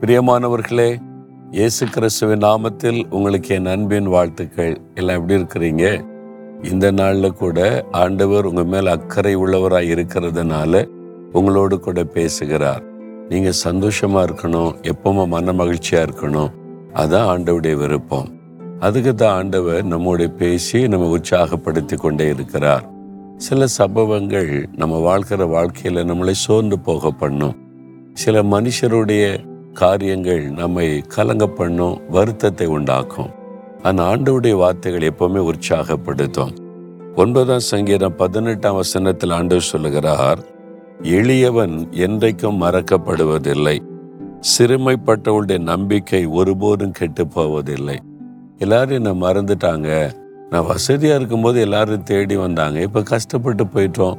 பிரியமானவர்களே இயேசு கிறிஸ்துவின் நாமத்தில் உங்களுக்கு என் அன்பின் வாழ்த்துக்கள். எல்லாம் எப்படி இருக்கிறீங்க? இந்த நாளில் கூட ஆண்டவர் உங்கள் மேல் அக்கறை உள்ளவராக இருக்கிறதுனால உங்களோடு கூட பேசுகிறார். நீங்கள் சந்தோஷமாக இருக்கணும் எப்பவுமே மன மகிழ்ச்சியாக இருக்கணும். அதுதான் ஆண்டவருடைய விருப்பம். அதுக்கு தான் ஆண்டவர் நம்மோட பேசி நம்ம உற்சாகப்படுத்தி கொண்டே இருக்கிறார். சில சம்பவங்கள் நம்ம வாழ்க்கிற வாழ்க்கையில் நம்மளை சோர்ந்து போக பண்ணும். சில மனுஷருடைய காரியங்கள் நம்மை கலங்க பண்ணும் வருத்தத்தை உண்டாக்கும். அந்த ஆண்டவுடைய வார்த்தைகள் எப்பவுமே உற்சாகப்படுத்தும். ஒன்பதாம் சங்கீதம் பதினெட்டாம் வசனத்தில் ஆண்டவர் சொல்லுகிறார் எளியவன் என்றைக்கும் மறக்கப்படுவதில்லை. சிறுமைப்பட்டவளுடைய நம்பிக்கை ஒருபோதும் கெட்டு போவதில்லை எல்லாரும் என்னை மறந்துட்டாங்க? நான் வசதியா இருக்கும்போது எல்லாரும் தேடி வந்தாங்க. இப்ப கஷ்டப்பட்டு போயிட்டோம்.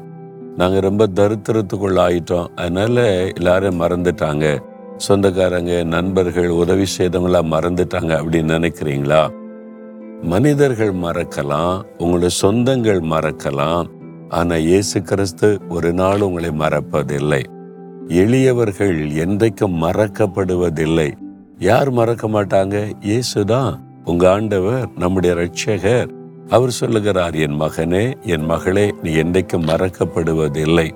நாங்கள் ரொம்ப தரித்திரத்துக்குள்ள ஆயிட்டோம் அதனால எல்லாரும் மறந்துட்டாங்க. சொந்தக்காரங்க நண்பர்கள் உதவி செய்தவங்களா மறந்துட்டாங்க அப்படின்னு நினைக்கிறீங்களா? மனிதர்கள் மறக்கலாம் உங்களுடைய சொந்தங்கள் மறக்கலாம் ஆனா இயேசு கிறிஸ்து ஒரு நாள் உங்களை மறப்பதில்லை. எளியவர்கள் என்றைக்கும் மறக்கப்படுவதில்லை. யார் மறக்க மாட்டாங்க? இயேசுதான் உங்க ஆண்டவர் நம்முடைய ரட்சகர் அவர் சொல்லுகிறார் என் மகனே என் மகளே நீ என்றைக்கும் மறக்கப்படுவதில்லை.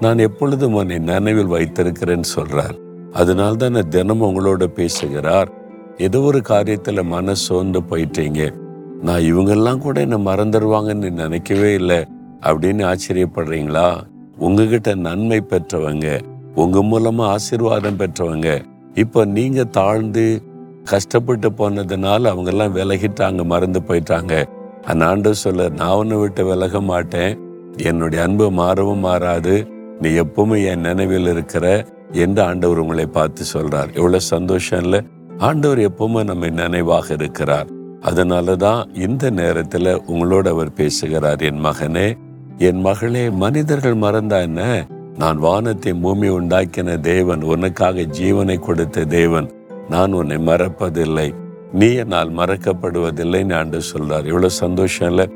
நான் எப்பொழுதும் உன்னை நினைவில் வைத்திருக்கிறேன்னு சொல்றார். அதனால தான் நான் தினமும் உங்களோட பேசுகிறார். ஏதோ ஒரு காரியத்துல மன சோர்ந்து போயிட்டீங்க. நான் இவங்கெல்லாம் கூட என்ன மறந்துடுவாங்கன்னு நினைக்கவே இல்லை. அப்படின்னு ஆச்சரியப்படுறீங்களா? உங்ககிட்ட நன்மை பெற்றவங்க உங்க மூலமா ஆசீர்வாதம் பெற்றவங்க இப்ப நீங்க தாழ்ந்து கஷ்டப்பட்டு போனதுனால அவங்க எல்லாம் விலகிட்டாங்க மறந்து போயிட்டாங்க. அந்த ஆண்டு சொல்ல நான் உன்னை விட்டு விலக மாட்டேன். என்னுடைய அன்பு மாறவும் மாறாது. நீ எப்பவுமே என் நினைவில் இருக்கிற என்று ஆண்டவர் உங்களை பார்த்து சொல்றார்? எவ்வளவு சந்தோஷம் இல்லை? ஆண்டவர் எப்பவுமே நம்ம நினைவாக இருக்கிறார். அதனாலதான் இந்த நேரத்துல உங்களோட அவர் பேசுகிறார் என் மகனே என் மகளே மனிதர்கள் மறந்தா என்ன? நான் வானத்தை பூமி உண்டாக்கின தேவன் உனக்காக ஜீவனை கொடுத்த தேவன். நான் உன்னை மறப்பதில்லை. நீ என்னால் மறக்கப்படுவதில்லைன்னு ஆண்டு சொல்றார். இவ்வளவு சந்தோஷம் இல்லை?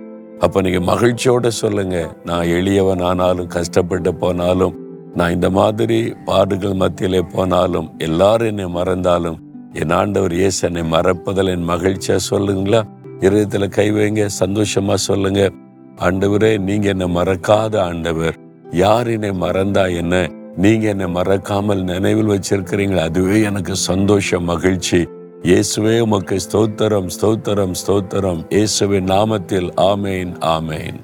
அப்போ நீங்கள் மகிழ்ச்சியோட சொல்லுங்கள் நான் எளியவன் ஆனாலும் கஷ்டப்பட்டு போனாலும் நான் இந்த மாதிரி பாடுகள் மத்தியிலே போனாலும் எல்லாரும் என்னை மறந்தாலும் என் ஆண்டவர் இயேசு என்னை மறப்பதில் என் மகிழ்ச்சியாக சொல்லுங்களா? இருதயத்தில் கை வைங்க சந்தோஷமாக சொல்லுங்க. ஆண்டவரே நீங்கள் என்னை மறக்காத ஆண்டவர். யார் என்னை மறந்தா என்ன? நீங்க என்னை மறக்காமல் நினைவில் வச்சிருக்கிறீங்களா அதுவே எனக்கு சந்தோஷம் மகிழ்ச்சி. இயேசுவே உமக்கு ஸ்தோத்திரம் ஸ்தோத்திரம் ஸ்தோத்திரம். இயேசுவின் நாமத்தில் ஆமேன் ஆமேன்.